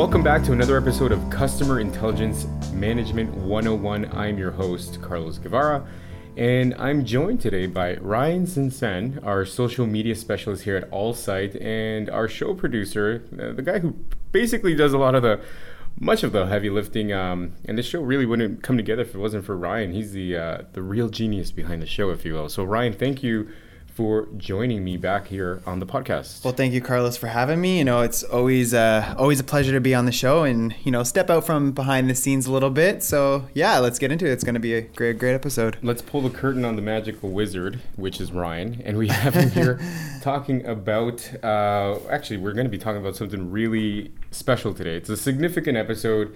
Welcome back to another episode of Customer Intelligence Management 101. I'm your host, Carlos Guevara, and I'm joined today by Ryan Sincennes, our social media specialist here at Allsight, and our show producer, uh, the guy who basically does a lot of the much of the heavy lifting. Um, and this show really wouldn't come together if it wasn't for Ryan. He's the uh, the real genius behind the show, if you will. So Ryan, thank you for joining me back here on the podcast. Well, thank you, Carlos, for having me. You know, it's always uh, always a pleasure to be on the show and you know step out from behind the scenes a little bit. So yeah, let's get into it. It's going to be a great great episode. Let's pull the curtain on the magical wizard, which is Ryan, and we have him here talking about. Uh, actually, we're going to be talking about something really special today. It's a significant episode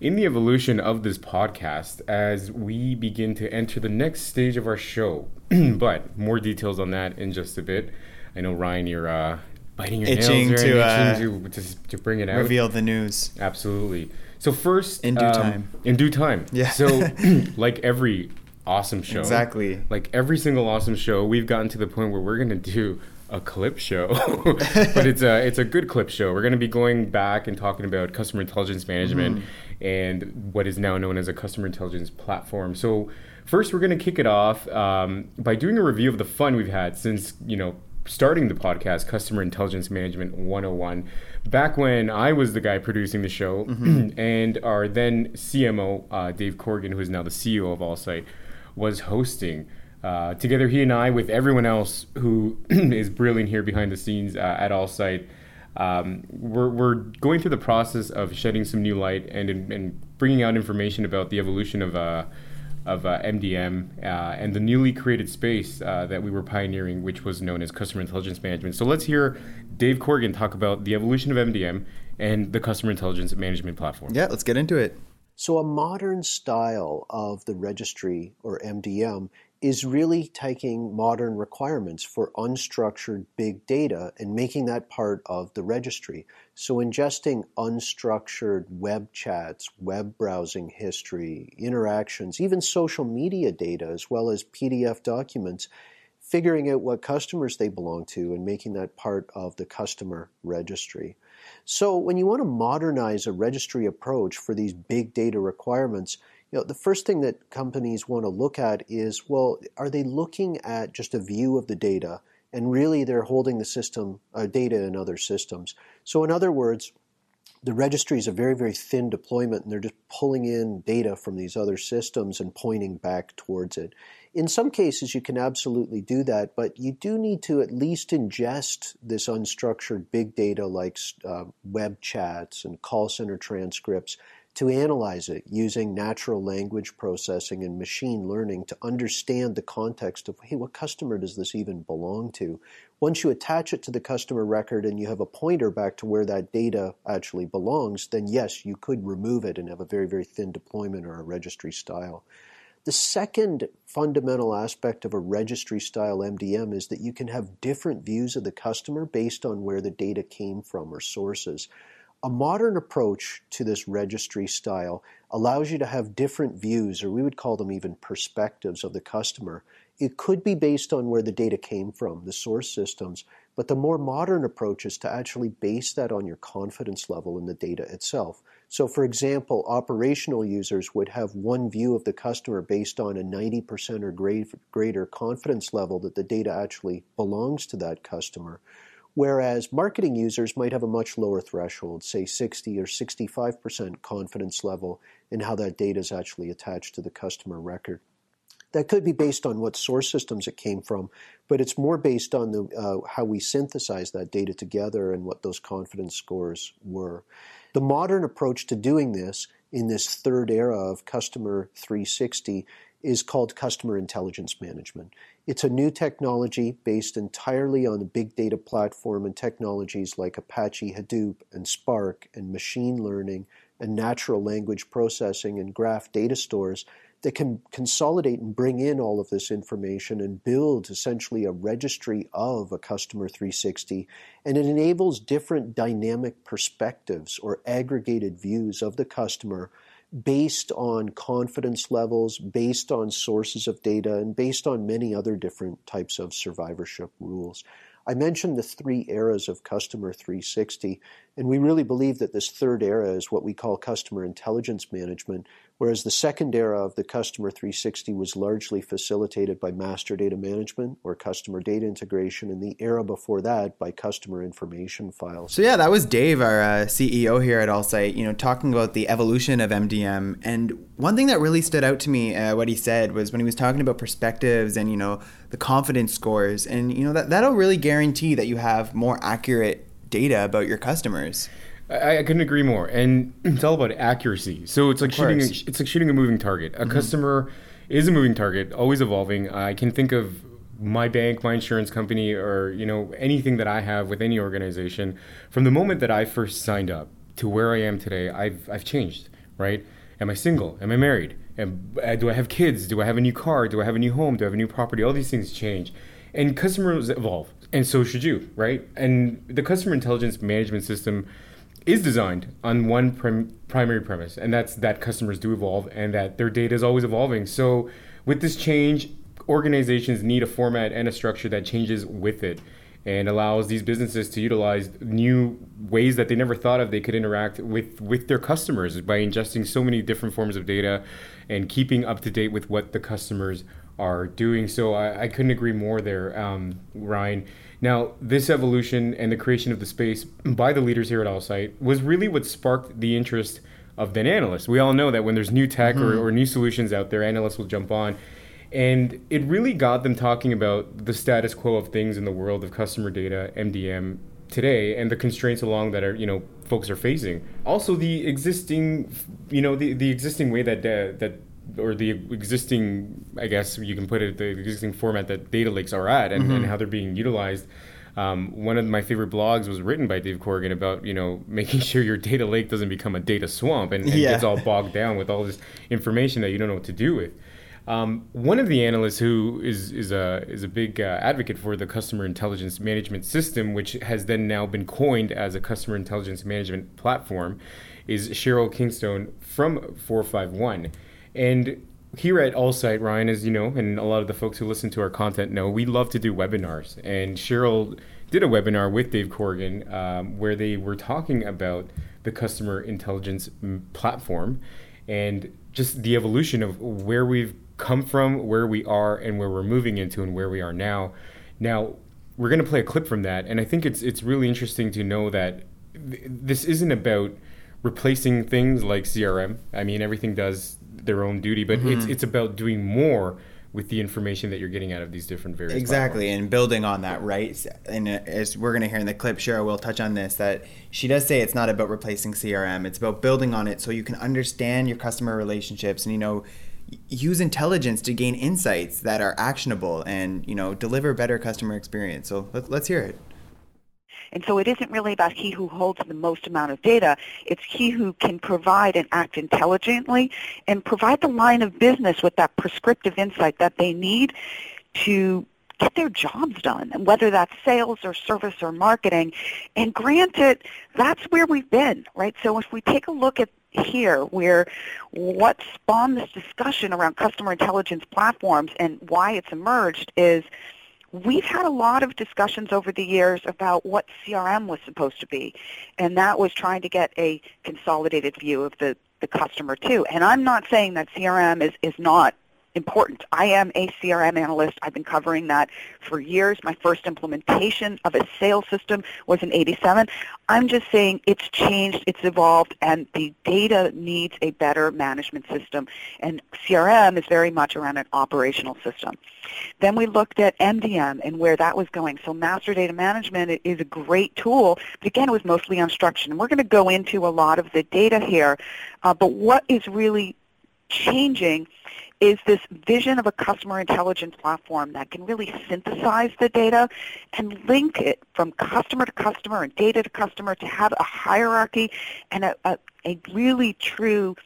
in the evolution of this podcast as we begin to enter the next stage of our show. but more details on that in just a bit. I know Ryan, you're uh, biting your itching nails to, right? uh, to, to, to bring it out. Reveal the news. Absolutely. So first, In due um, time. In due time. Yeah. So, like every awesome show, Exactly. Like every single awesome show, we've gotten to the point where we're gonna do a clip show, but it's a it's a good clip show. We're gonna be going back and talking about customer intelligence management Mm-hmm. And what is now known as a customer intelligence platform. So first, we're gonna kick it off um, by doing a review of the fun we've had since you know starting the podcast, Customer Intelligence Management 101, back when I was the guy producing the show, and our then CMO, uh, Dave Corrigan, who is now the CEO of Allsight, was hosting. Uh, together, he and I, with everyone else who is brilliant here behind the scenes uh, at Allsight, um, we're, we're going through the process of shedding some new light and, and bringing out information about the evolution of uh, of uh, MDM uh, and the newly created space uh, that we were pioneering, which was known as customer intelligence management. So let's hear Dave Corrigan talk about the evolution of MDM and the customer intelligence management platform. Yeah, let's get into it. So, a modern style of the registry or MDM is really taking modern requirements for unstructured big data and making that part of the registry. So, ingesting unstructured web chats, web browsing history, interactions, even social media data, as well as PDF documents, figuring out what customers they belong to and making that part of the customer registry. So when you want to modernize a registry approach for these big data requirements, you know, the first thing that companies want to look at is, well, are they looking at just a view of the data and really they're holding the system uh, data in other systems. So in other words, the registry is a very, very thin deployment and they're just pulling in data from these other systems and pointing back towards it. In some cases, you can absolutely do that, but you do need to at least ingest this unstructured big data like uh, web chats and call center transcripts to analyze it using natural language processing and machine learning to understand the context of, hey, what customer does this even belong to? Once you attach it to the customer record and you have a pointer back to where that data actually belongs, then yes, you could remove it and have a very, very thin deployment or a registry style. The second fundamental aspect of a registry style MDM is that you can have different views of the customer based on where the data came from or sources. A modern approach to this registry style allows you to have different views, or we would call them even perspectives of the customer. It could be based on where the data came from, the source systems, but the more modern approach is to actually base that on your confidence level in the data itself. So, for example, operational users would have one view of the customer based on a 90% or greater confidence level that the data actually belongs to that customer. Whereas marketing users might have a much lower threshold, say 60 or 65% confidence level in how that data is actually attached to the customer record. That could be based on what source systems it came from, but it's more based on the, uh, how we synthesize that data together and what those confidence scores were. The modern approach to doing this in this third era of Customer 360 is called Customer Intelligence Management. It's a new technology based entirely on a big data platform and technologies like Apache Hadoop and Spark and machine learning and natural language processing and graph data stores that can consolidate and bring in all of this information and build essentially a registry of a customer 360 and it enables different dynamic perspectives or aggregated views of the customer based on confidence levels, based on sources of data, and based on many other different types of survivorship rules. I mentioned the three eras of Customer 360, and we really believe that this third era is what we call customer intelligence management, whereas the second era of the Customer 360 was largely facilitated by master data management or customer data integration, and the era before that by customer information files. So yeah, that was Dave, our uh, CEO here at AllSight, you know, talking about the evolution of MDM. And one thing that really stood out to me, uh, what he said, was when he was talking about perspectives and, you know, the confidence scores. And, you know, that, that'll really guarantee that you have more accurate data about your customers. I, I couldn't agree more, and it's all about accuracy. So it's like shooting. A, it's like shooting a moving target. A mm-hmm. customer is a moving target, always evolving. I can think of my bank, my insurance company, or you know anything that I have with any organization. From the moment that I first signed up to where I am today, I've I've changed. Right? Am I single? Am I married? Am, uh, do I have kids? Do I have a new car? Do I have a new home? Do I have a new property? All these things change, and customers evolve, and so should you, right? And the customer intelligence management system is designed on one prim- primary premise, and that's that customers do evolve and that their data is always evolving. So, with this change, organizations need a format and a structure that changes with it and allows these businesses to utilize new ways that they never thought of they could interact with with their customers by ingesting so many different forms of data and keeping up to date with what the customers are doing so i, I couldn't agree more there um, ryan now, this evolution and the creation of the space by the leaders here at AllSight was really what sparked the interest of then analysts. We all know that when there's new tech mm-hmm. or, or new solutions out there, analysts will jump on. And it really got them talking about the status quo of things in the world of customer data, MDM, today and the constraints along that are you know folks are facing also the existing you know the, the existing way that uh, that or the existing, I guess you can put it, the existing format that data lakes are at and, mm-hmm. and how they're being utilized. Um, one of my favorite blogs was written by Dave Corrigan about you know making sure your data lake doesn't become a data swamp and, and yeah. gets all bogged down with all this information that you don't know what to do with. Um, one of the analysts who is is a is a big uh, advocate for the customer intelligence management system, which has then now been coined as a customer intelligence management platform, is Sheryl Kingstone from 451. And here at AllSight, Ryan, as you know, and a lot of the folks who listen to our content know, we love to do webinars. And Sheryl did a webinar with Dave Corrigan um, where they were talking about the customer intelligence platform and just the evolution of where we've come from, where we are, and where we're moving into, and where we are now. Now, we're going to play a clip from that, and I think it's it's really interesting to know that th- this isn't about replacing things like CRM. I mean, everything does their own duty, but mm-hmm. it's it's about doing more with the information that you're getting out of these different various exactly platforms. and building on that right and as we're going to hear in the clip sheryl will touch on this that she does say it's not about replacing crm it's about building on it so you can understand your customer relationships and you know use intelligence to gain insights that are actionable and you know deliver better customer experience so let, let's hear it and so it isn't really about he who holds the most amount of data. It's he who can provide and act intelligently and provide the line of business with that prescriptive insight that they need to get their jobs done, whether that's sales or service or marketing. And granted, that's where we've been, right? So if we take a look at here where what spawned this discussion around customer intelligence platforms and why it's emerged is We've had a lot of discussions over the years about what CRM was supposed to be, and that was trying to get a consolidated view of the, the customer too. And I'm not saying that CRM is, is not important. I am a CRM analyst. I've been covering that for years. My first implementation of a sales system was in 87. I'm just saying it's changed, it's evolved, and the data needs a better management system. And CRM is very much around an operational system. Then we looked at MDM and where that was going. So master data management is a great tool, but again, it was mostly unstructured. And we're going to go into a lot of the data here. Uh, but what is really changing is this vision of a customer intelligence platform that can really synthesize the data and link it from customer to customer and data to customer to have a hierarchy and a, a, a really true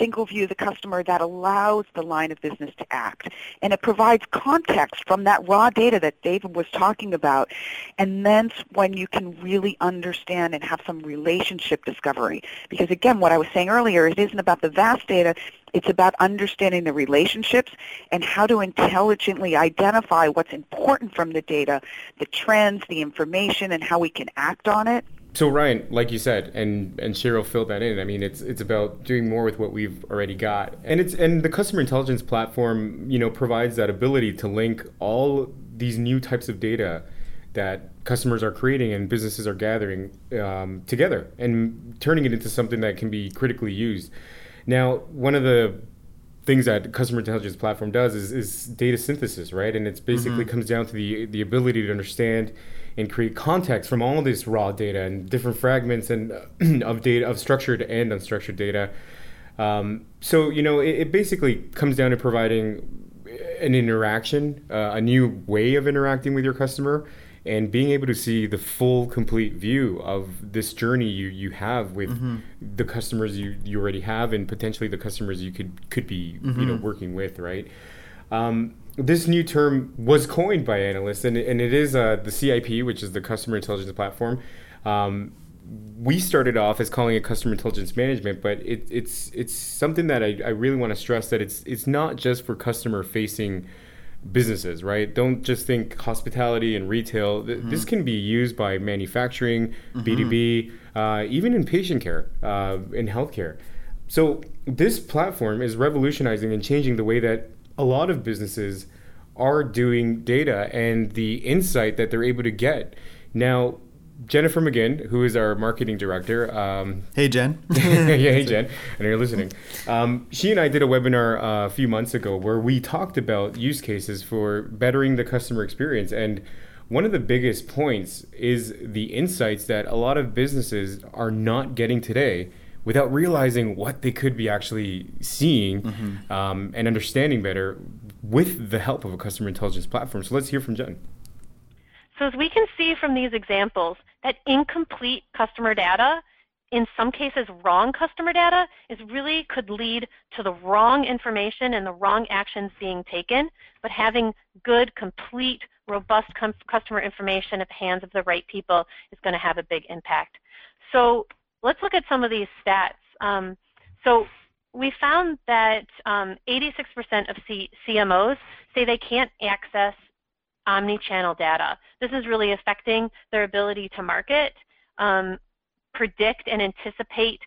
single view of the customer that allows the line of business to act. And it provides context from that raw data that David was talking about. And then when you can really understand and have some relationship discovery. Because again, what I was saying earlier, it isn't about the vast data, It's about understanding the relationships and how to intelligently identify what's important from the data, the trends, the information, and how we can act on it. So Ryan, like you said, and and Sheryl filled that in. I mean, it's it's about doing more with what we've already got, and it's and the customer intelligence platform, you know, provides that ability to link all these new types of data that customers are creating and businesses are gathering um, together and turning it into something that can be critically used. Now, one of the things that customer intelligence platform does is, is data synthesis, right? And it basically mm-hmm. comes down to the the ability to understand and create context from all this raw data and different fragments and uh, of data of structured and unstructured data. Um, so you know, it, it, basically comes down to providing an interaction, uh, a new way of interacting with your customer, and being able to see the full, complete view of this journey you, you have with mm-hmm. the customers you, you already have, and potentially the customers you could could be mm-hmm. you know mm-hmm. working with, right? Um, this new term was coined by analysts, and, and it is uh, the CIP, which is the Customer Intelligence Platform. Um, we started off as calling it customer intelligence management, but it, it's it's something that I, I really want to stress that it's it's not just for customer facing businesses, right? Don't just think hospitality and retail. Mm-hmm. This can be used by manufacturing, mm-hmm. B2B, uh, even in patient care, uh, in healthcare. So this platform is revolutionizing and changing the way that a lot of businesses are doing data and the insight that they're able to get. Now, Jennifer McGinn, who is our marketing director. Um, hey, Jen. yeah, hey, Jen. And you're listening. Um, she and I did a webinar uh, a few months ago where we talked about use cases for bettering the customer experience. And one of the biggest points is the insights that a lot of businesses are not getting today without realizing what they could be actually seeing mm-hmm. um, and understanding better with the help of a customer intelligence platform. So let's hear from Jen. So as we can see from these examples, that incomplete customer data, in some cases wrong customer data, is really could lead to the wrong information and the wrong actions being taken, but having good, complete, robust customer information at the hands of the right people is going to have a big impact. So let's look at some of these stats. Um, so we found that 86% um, of C CMOs say they can't access omni-channel data. This is really affecting their ability to market, um, predict and anticipate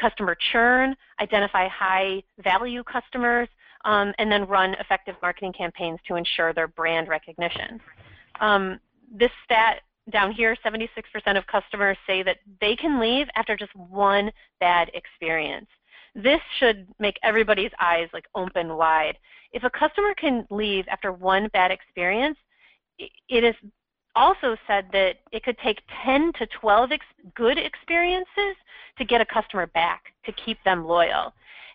customer churn, identify high-value customers, um, and then run effective marketing campaigns to ensure their brand recognition. Um, this stat down here, 76% of customers say that they can leave after just one bad experience. This should make everybody's eyes like open wide. If a customer can leave after one bad experience, it is also said that it could take 10 to 12 ex good experiences to get a customer back, to keep them loyal.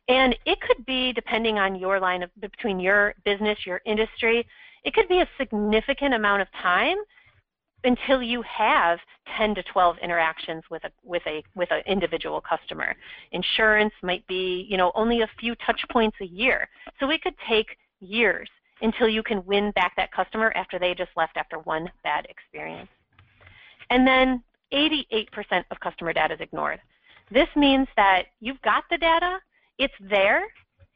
And it could be, depending on your line of, between your business, your industry, it could be a significant amount of time until you have 10 to 12 interactions with a with a with an individual customer. Insurance might be, you know, only a few touch points a year. So it could take years until you can win back that customer after they just left after one bad experience. And then 88% of customer data is ignored. This means that you've got the data, it's there,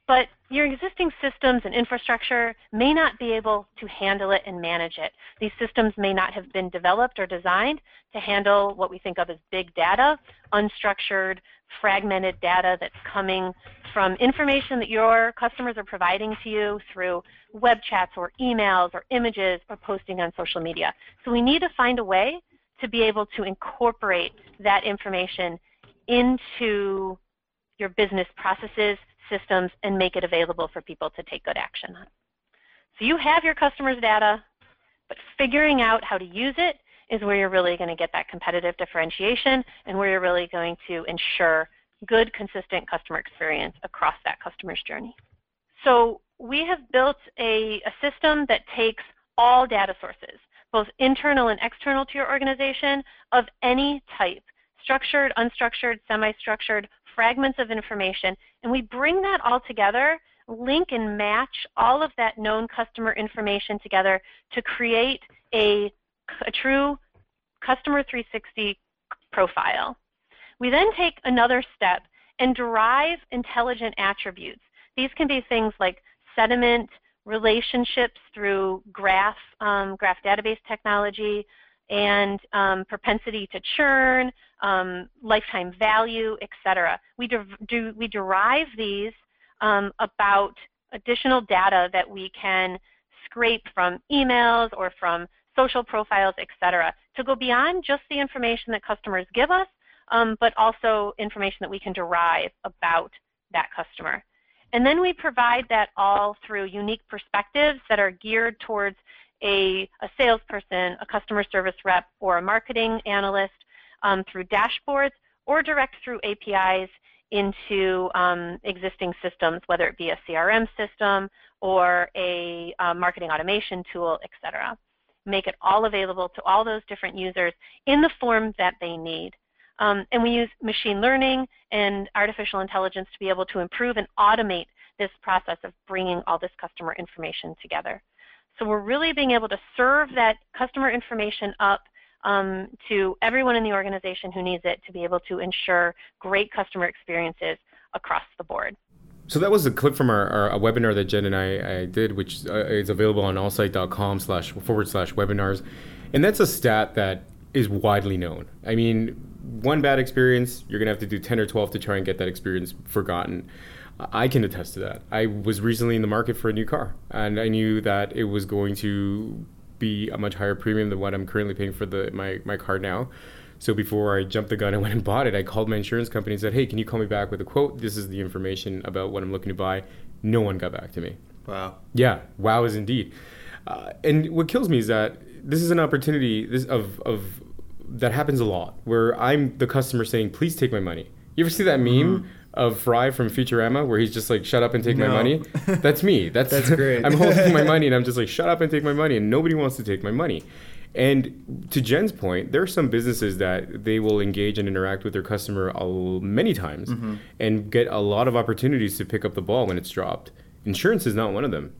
but your existing systems and infrastructure may not be able to handle it and manage it. These systems may not have been developed or designed to handle what we think of as big data, unstructured, fragmented data that's coming from information that your customers are providing to you through web chats or emails or images or posting on social media. So we need to find a way to be able to incorporate that information into your business processes systems and make it available for people to take good action on. So you have your customers' data, but figuring out how to use it is where you're really going to get that competitive differentiation and where you're really going to ensure good, consistent customer experience across that customer's journey. So we have built a, a system that takes all data sources, both internal and external to your organization, of any type, structured, unstructured, semi-structured, fragments of information, and we bring that all together, link and match all of that known customer information together to create a, a true customer 360 profile. We then take another step and derive intelligent attributes. These can be things like sentiment, relationships through graph, um, graph database technology, and um, propensity to churn, um, lifetime value, etc. We, de- we derive these um, about additional data that we can scrape from emails or from social profiles, etc., to go beyond just the information that customers give us, um, but also information that we can derive about that customer. And then we provide that all through unique perspectives that are geared towards a, a salesperson, a customer service rep, or a marketing analyst um, through dashboards or direct through APIs into um, existing systems, whether it be a CRM system or a marketing automation tool, etc. Make it all available to all those different users in the form that they need. Um, and we use machine learning and artificial intelligence to be able to improve and automate this process of bringing all this customer information together. So we're really being able to serve that customer information up um, to everyone in the organization who needs it to be able to ensure great customer experiences across the board. So that was a clip from our, our webinar that Jen and I, I did, which uh, is available on allsight.com slash forward slash webinars. And that's a stat that is widely known. I mean, one bad experience, you're going to have to do 10 or 12 to try and get that experience forgotten. I can attest to that. I was recently in the market for a new car, and I knew that it was going to be a much higher premium than what I'm currently paying for the my, my car now. So before I jumped the gun and went and bought it, I called my insurance company and said, "Hey, can you call me back with a quote? This is the information about what I'm looking to buy." No one got back to me. Wow. Yeah, wow is indeed. Uh, and what kills me is that this is an opportunity this of of that happens a lot where I'm the customer saying, "Please take my money." You ever see that meme mm-hmm of Fry from Futurama where he's just like, "Shut up and take no. my money." That's me. That's that's great. I'm holding my money and I'm just like, "Shut up and take my money," and nobody wants to take my money. And to Jen's point, there are some businesses that they will engage and interact with their customer many times mm-hmm. and get a lot of opportunities to pick up the ball when it's dropped. Insurance is not one of them.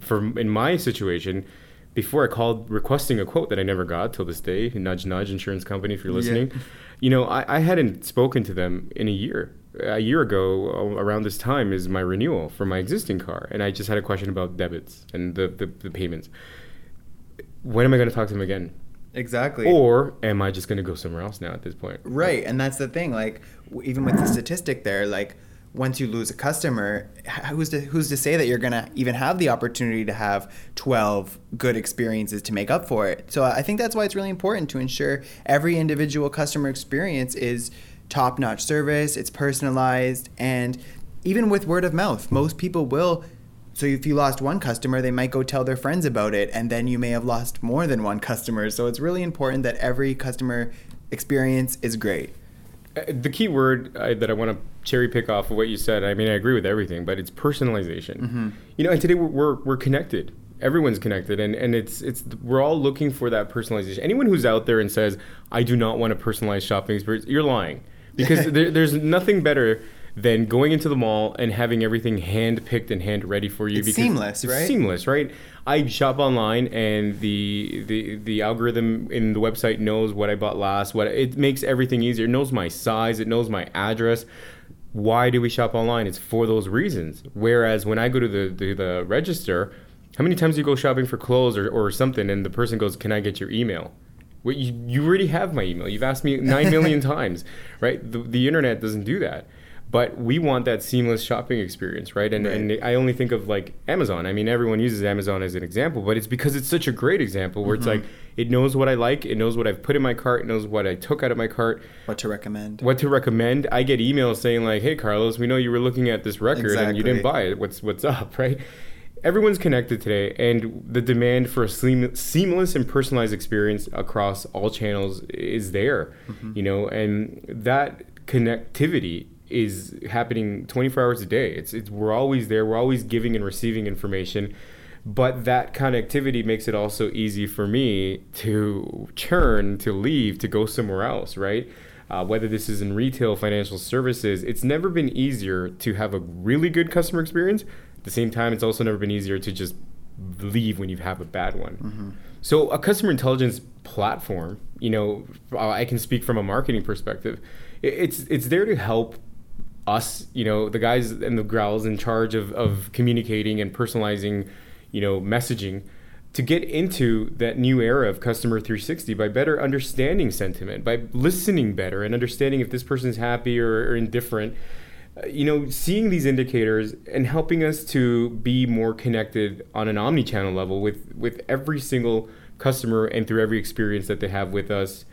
For in my situation, before I called requesting a quote that I never got till this day, nudge nudge insurance company if you're listening, yeah. you know, I, I hadn't spoken to them in a year a year ago uh, around this time is my renewal for my existing car. And i just had a question about debits and the, the, the payments. When am i going to talk to them again? Exactly. Or am i just going to go somewhere else now at this point? Right and that's the thing like even with the statistic there like once you lose a customer who's to, who's to say that you're going to even have the opportunity to have 12 good experiences to make up for it? So i think that's why it's really important to ensure every individual customer experience is top notch service, it's personalized, and even with word of mouth, most people will. So if you lost one customer, they might go tell their friends about it, and then you may have lost more than one customer. So it's really important that every customer experience is great. Uh, the key word uh, that I want to cherry pick off of what you said, I mean, I agree with everything, but it's personalization. Mm-hmm. You know, and today we're, we're, we're connected everyone's connected and, and it's it's we're all looking for that personalization anyone who's out there and says i do not want a personalized shopping experience you're lying because there, there's nothing better than going into the mall and having everything hand picked and hand ready for you. It's because seamless, it's right? Seamless, right? I shop online and the, the the algorithm in the website knows what I bought last. What it makes everything easier. It knows my size. It knows my address. Why do we shop online? It's for those reasons. Whereas when I go to the, the, the register, how many times do you go shopping for clothes or, or something and the person goes, Can I get your email? Well, you, you already have my email. You've asked me nine million times, right? The, the internet doesn't do that. But we want that seamless shopping experience, right? And, right. and I only think of like Amazon. I mean, everyone uses Amazon as an example, but it's because it's such a great example where mm-hmm. it's like it knows what I like, it knows what I've put in my cart, it knows what I took out of my cart, what to recommend, what to recommend. I get emails saying like, "Hey, Carlos, we know you were looking at this record exactly. and you didn't buy it. What's what's up?" Right? Everyone's connected today, and the demand for a seamless and personalized experience across all channels is there. Mm-hmm. You know, and that connectivity is happening 24 hours a day. It's, it's we're always there. We're always giving and receiving information. But that connectivity makes it also easy for me to churn, to leave, to go somewhere else, right? Uh, whether this is in retail, financial services, it's never been easier to have a really good customer experience the same time, it's also never been easier to just leave when you have a bad one. Mm-hmm. So a customer intelligence platform, you know, I can speak from a marketing perspective. It's it's there to help us, you know, the guys and the growls in charge of, of communicating and personalizing, you know, messaging to get into that new era of customer 360 by better understanding sentiment, by listening better and understanding if this person's happy or, or indifferent. You know, seeing these indicators and helping us to be more connected on an omni-channel level with with every single customer and through every experience that they have with us.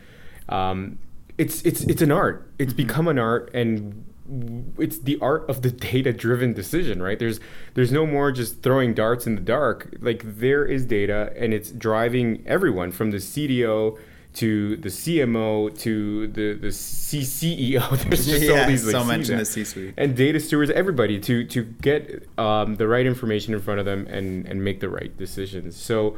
Um, it's it's it's an art. It's mm-hmm. become an art, and it's the art of the data driven decision right there's there's no more just throwing darts in the dark like there is data and it's driving everyone from the cdo to the cmo to the the cceo there's just yeah, all these like, so much in the c-suite and data stewards everybody to to get um, the right information in front of them and and make the right decisions so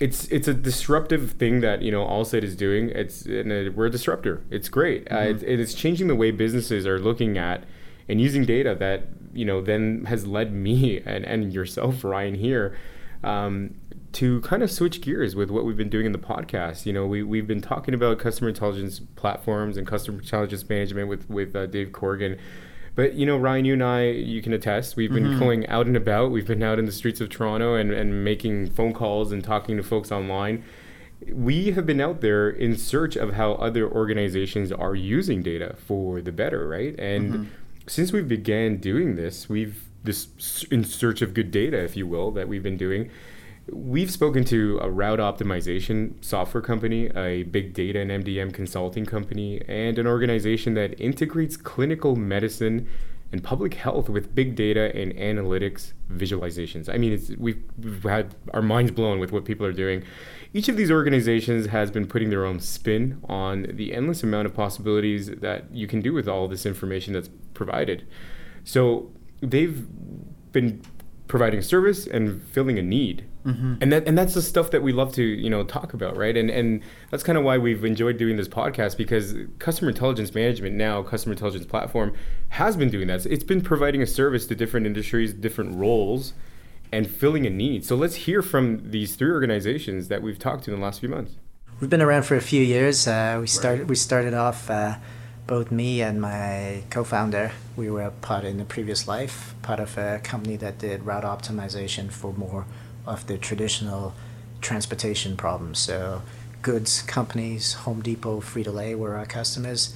it's it's a disruptive thing that you know AllSight is doing. It's and a, we're a disruptor. It's great. Uh, mm-hmm. Uh, it, it's changing the way businesses are looking at and using data that you know then has led me and and yourself, Ryan, here. Um, to kind of switch gears with what we've been doing in the podcast, you know, we we've been talking about customer intelligence platforms and customer intelligence management with with uh, Dave Corrigan but you know, Ryan, you and I, you can attest. We've been mm-hmm. going out and about. We've been out in the streets of Toronto and, and making phone calls and talking to folks online. We have been out there in search of how other organizations are using data for the better, right? And mm-hmm. since we began doing this, we've this in search of good data, if you will, that we've been doing We've spoken to a route optimization software company, a big data and MDM consulting company, and an organization that integrates clinical medicine and public health with big data and analytics visualizations. I mean, we've, we've had our minds blown with what people are doing. Each of these organizations has been putting their own spin on the endless amount of possibilities that you can do with all this information that's provided. So they've been providing service and filling a need. Mm-hmm. And that and that's the stuff that we love to you know talk about, right? And and that's kind of why we've enjoyed doing this podcast because customer intelligence management now, customer intelligence platform, has been doing that. It's been providing a service to different industries, different roles, and filling a need. So let's hear from these three organizations that we've talked to in the last few months. We've been around for a few years. Uh, we started right. we started off. Uh, both me and my co-founder, we were part in the previous life, part of a company that did route optimization for more of the traditional transportation problems. So goods companies, Home Depot, Frito-Lay were our customers,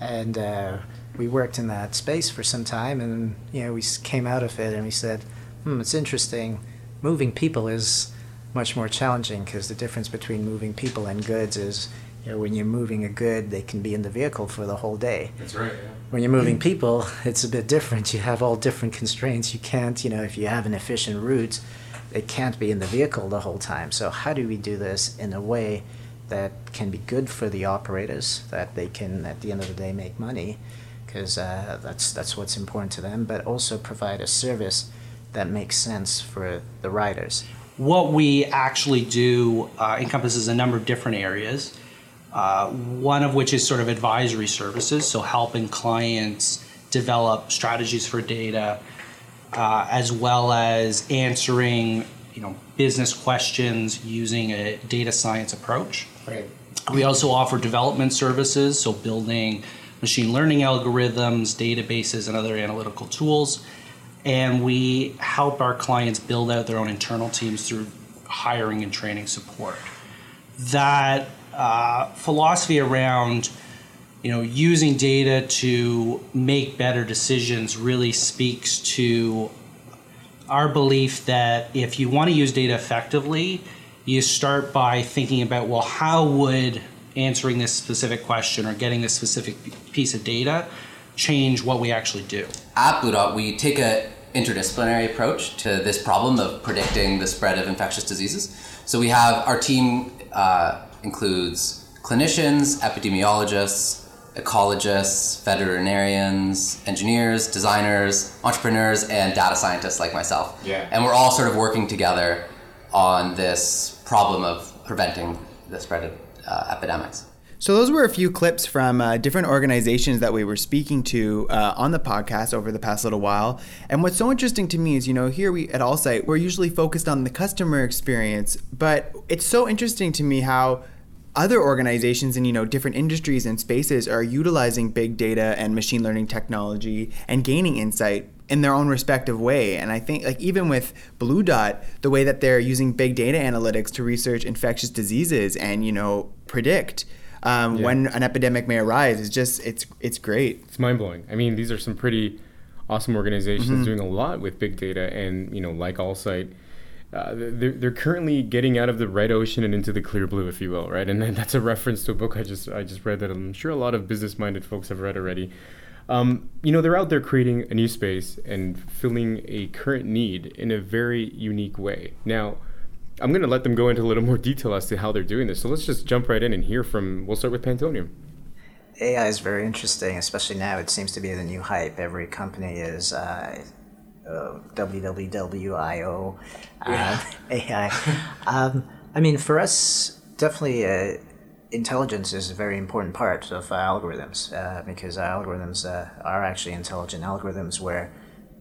and uh, we worked in that space for some time. And you know, we came out of it and we said, "Hmm, it's interesting. Moving people is much more challenging because the difference between moving people and goods is you know, when you're moving a good, they can be in the vehicle for the whole day. That's right. Yeah. When you're moving people, it's a bit different. You have all different constraints. You can't, you know, if you have an efficient route, it can't be in the vehicle the whole time. So how do we do this in a way that can be good for the operators, that they can, at the end of the day, make money, because uh, that's that's what's important to them, but also provide a service that makes sense for the riders. What we actually do uh, encompasses a number of different areas. Uh, one of which is sort of advisory services, so helping clients develop strategies for data, uh, as well as answering you know business questions using a data science approach. Right. We also offer development services, so building machine learning algorithms, databases, and other analytical tools. And we help our clients build out their own internal teams through hiring and training support. That uh, philosophy around you know using data to make better decisions really speaks to our belief that if you want to use data effectively you start by thinking about well how would answering this specific question or getting this specific piece of data change what we actually do? At BlueDot we take a interdisciplinary approach to this problem of predicting the spread of infectious diseases. So we have our team uh, includes clinicians, epidemiologists, ecologists, veterinarians, engineers, designers, entrepreneurs, and data scientists like myself. Yeah. And we're all sort of working together on this problem of preventing the spread of uh, epidemics. So those were a few clips from uh, different organizations that we were speaking to uh, on the podcast over the past little while. And what's so interesting to me is, you know, here we at AllSight, we're usually focused on the customer experience, but it's so interesting to me how other organizations in you know different industries and spaces are utilizing big data and machine learning technology and gaining insight in their own respective way and i think like even with BlueDot the way that they're using big data analytics to research infectious diseases and you know predict um, Yeah. when an epidemic may arise is just it's it's great It's mind blowing. I mean, these are some pretty awesome organizations Mm-hmm. doing a lot with big data, and you know, like AllSight, uh, they're, they're currently getting out of the red ocean and into the clear blue, if you will, right? And that's a reference to a book I just I just read that I'm sure a lot of business minded folks have read already. Um, you know, they're out there creating a new space and filling a current need in a very unique way. Now. I'm going to let them go into a little more detail as to how they're doing this. So let's just jump right in and hear from. We'll start with Pantonium. AI is very interesting, especially now. It seems to be the new hype. Every company is uh, uh, WWWIO uh, AI. Um, I mean, for us, definitely uh, intelligence is a very important part of our algorithms uh, because algorithms uh, are actually intelligent algorithms where,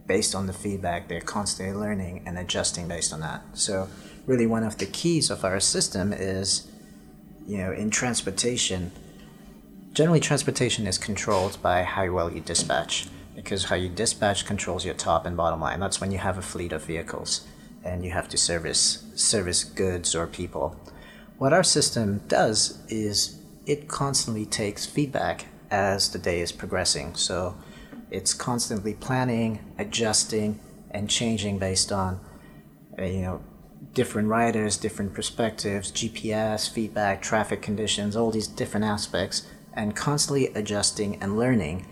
based on the feedback, they're constantly learning and adjusting based on that. So, really, one of the keys of our system is, you know, in transportation generally transportation is controlled by how well you dispatch because how you dispatch controls your top and bottom line that's when you have a fleet of vehicles and you have to service service goods or people. What our system does is it constantly takes feedback as the day is progressing. So it's constantly planning adjusting and changing based on uh, you know different riders, different perspectives, GPS, feedback, traffic conditions, all these different aspects, and constantly adjusting and learning.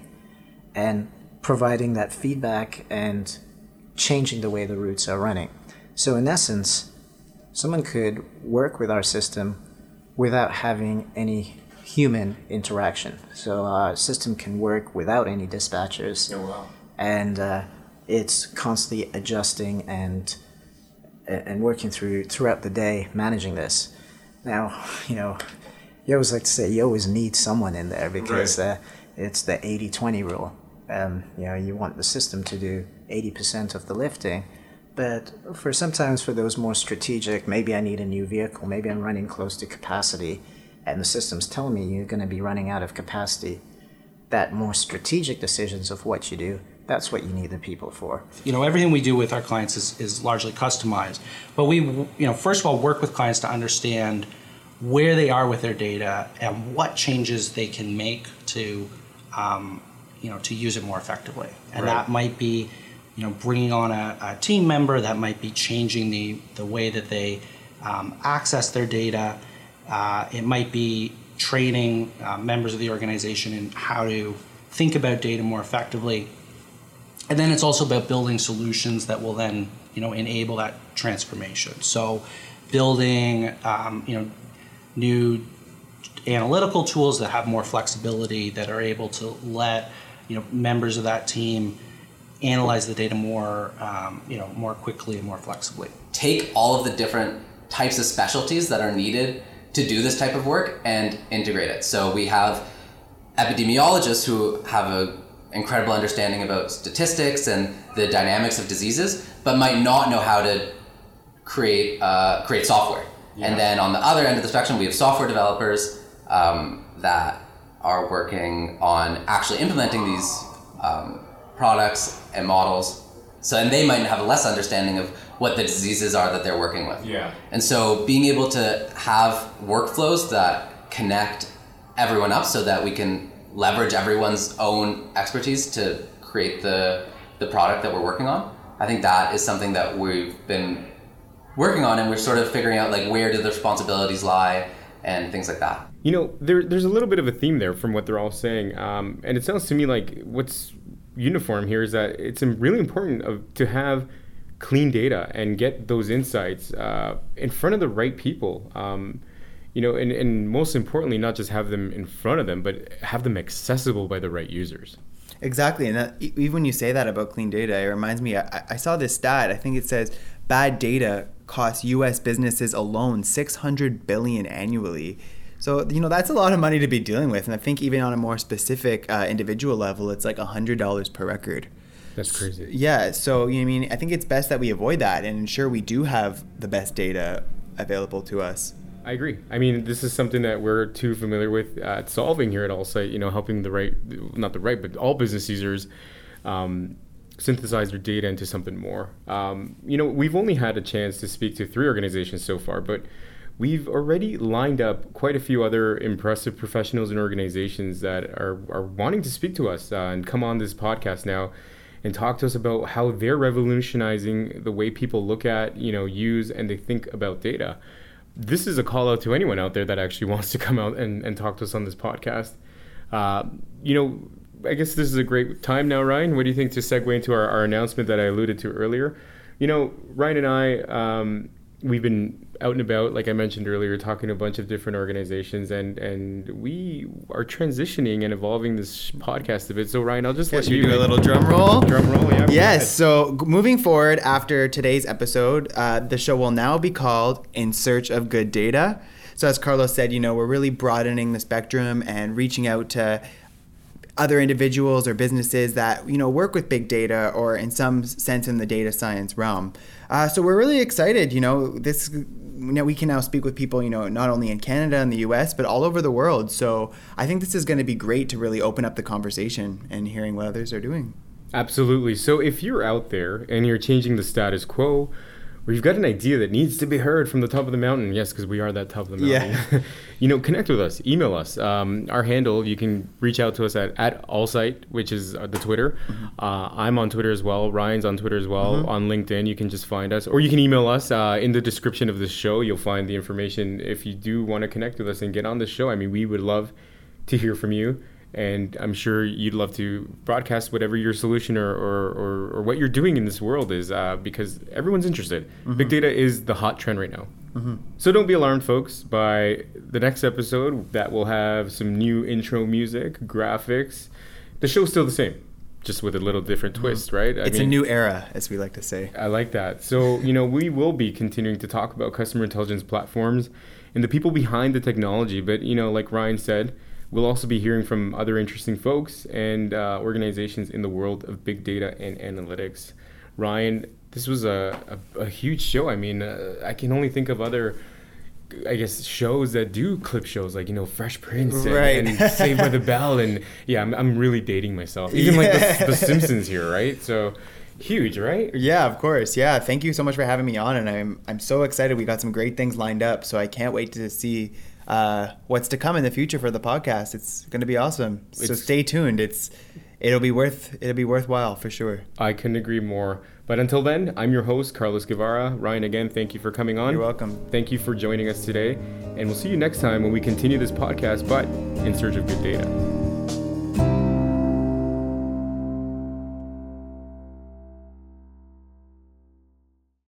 And providing that feedback and changing the way the routes are running. So, in essence, someone could work with our system without having any human interaction. So, our system can work without any dispatchers. And uh, it's constantly adjusting and and working through throughout the day managing this. Now, you know, you always like to say you always need someone in there because uh, it's the 80-20 rule. Um, you know, you want the system to do 80% of the lifting, but for sometimes for those more strategic, maybe I need a new vehicle, maybe I'm running close to capacity, and the system's telling me you're going to be running out of capacity. That more strategic decisions of what you do, that's what you need the people for. you know everything we do with our clients is, is largely customized but we you know first of all work with clients to understand where they are with their data and what changes they can make to um, you know to use it more effectively. And that might be you know bringing on a, a team member that might be changing the the way that they um, access their data. Uh, it might be training uh, members of the organization in how to think about data more effectively. And then it's also about building solutions that will then you know enable that transformation. So building um, you know new analytical tools that have more flexibility that are able to let you know members of that team analyze the data more um, you know more quickly and more flexibly take all of the different types of specialties that are needed to do this type of work and integrate it. So we have epidemiologists who have a incredible understanding about statistics and the dynamics of diseases, but might not know how to create uh, create software. And then on the other end of the spectrum, we have software developers um, that are working on actually implementing these um, products and models. So, and they might have a less understanding of what the diseases are that they're working with. Yeah. And so, being able to have workflows that connect everyone up so that we can leverage everyone's own expertise to create the the product that we're working on. I think that is something that we've been working on, and we're sort of figuring out like where do the responsibilities lie and things like that. You know, there, there's a little bit of a theme there from what they're all saying, um, and it sounds to me like what's uniform here is that it's really important of, to have clean data and get those insights uh, in front of the right people. Um, you know, and, and most importantly, not just have them in front of them, but have them accessible by the right users. Exactly, and that, even when you say that about clean data, it reminds me. I, I saw this stat. I think it says bad data costs U.S. businesses alone 600 billion annually. So you know that's a lot of money to be dealing with, and I think even on a more specific uh, individual level, it's like hundred dollars per record. That's crazy. Yeah, so you know, I mean, I think it's best that we avoid that and ensure we do have the best data available to us. I agree. I mean, this is something that we're too familiar with at solving here at AllSight. You know, helping the right, not the right, but all business users um, synthesize their data into something more. Um, you know, we've only had a chance to speak to three organizations so far, but we've already lined up quite a few other impressive professionals and organizations that are, are wanting to speak to us uh, and come on this podcast now and talk to us about how they're revolutionizing the way people look at, you know, use and they think about data. This is a call out to anyone out there that actually wants to come out and, and talk to us on this podcast. Uh, you know, I guess this is a great time now, Ryan. What do you think to segue into our, our announcement that I alluded to earlier? You know, Ryan and I, um, we've been out and about, like I mentioned earlier, talking to a bunch of different organizations, and and we are transitioning and evolving this podcast a bit. So Ryan, I'll just Yes, let you you do a little drum roll. drum roll. Yeah. go Yes. So moving forward after today's episode, uh, the show will now be called "In Search of Good Data." So as Carlos said, you know, we're really broadening the spectrum and reaching out to other individuals or businesses that you know work with big data or in some sense in the data science realm. Uh, so we're really excited. You know, this know we can now speak with people you know not only in Canada and the U.S. but all over the world. So I think this is going to be great to really open up the conversation and hearing what others are doing. Absolutely. So if you're out there and you're changing the status quo, or you've got an idea that needs to be heard from the top of the mountain, yes, because we are that top of the mountain. Yeah. you know, connect with us, email us. Um, our handle, you can reach out to us at, at allsight, which is uh, the Twitter. Uh, I'm on Twitter as well. Ryan's on Twitter as well. On LinkedIn, you can just find us, or you can email us. Uh, in the description of this show, you'll find the information if you do want to connect with us and get on the show. I mean, we would love to hear from you. And I'm sure you'd love to broadcast whatever your solution or, or, or, or what you're doing in this world is uh, because everyone's interested. Big mm-hmm. data is the hot trend right now. Mm-hmm. So don't be alarmed, folks, by the next episode that will have some new intro music, graphics. The show's still the same, just with a little different mm-hmm. twist, right? I It's a new era, as we like to say. I like that. So, you know, we will be continuing to talk about customer intelligence platforms and the people behind the technology. But, you know, like Ryan said, we'll also be hearing from other interesting folks and uh, organizations in the world of big data and analytics. Ryan, this was a, a, a huge show. I mean, uh, I can only think of other. I guess shows that do clip shows like you know Fresh Prince and, Right. and Saved by the Bell and yeah I'm, I'm really dating myself even like the, the Simpsons here right so huge right Yeah, of course. Yeah, thank you so much for having me on, and I'm I'm so excited. We got some great things lined up, so I can't wait to see uh, what's to come in the future for the podcast. It's going to be awesome. So It's- stay tuned. It's it'll be worth it'll be worthwhile for sure. I couldn't agree more. But until then, I'm your host, Carlos Guevara. Ryan, again, thank you for coming on. You're welcome. Thank you for joining us today. And we'll see you next time when we continue this podcast, but in search of good data.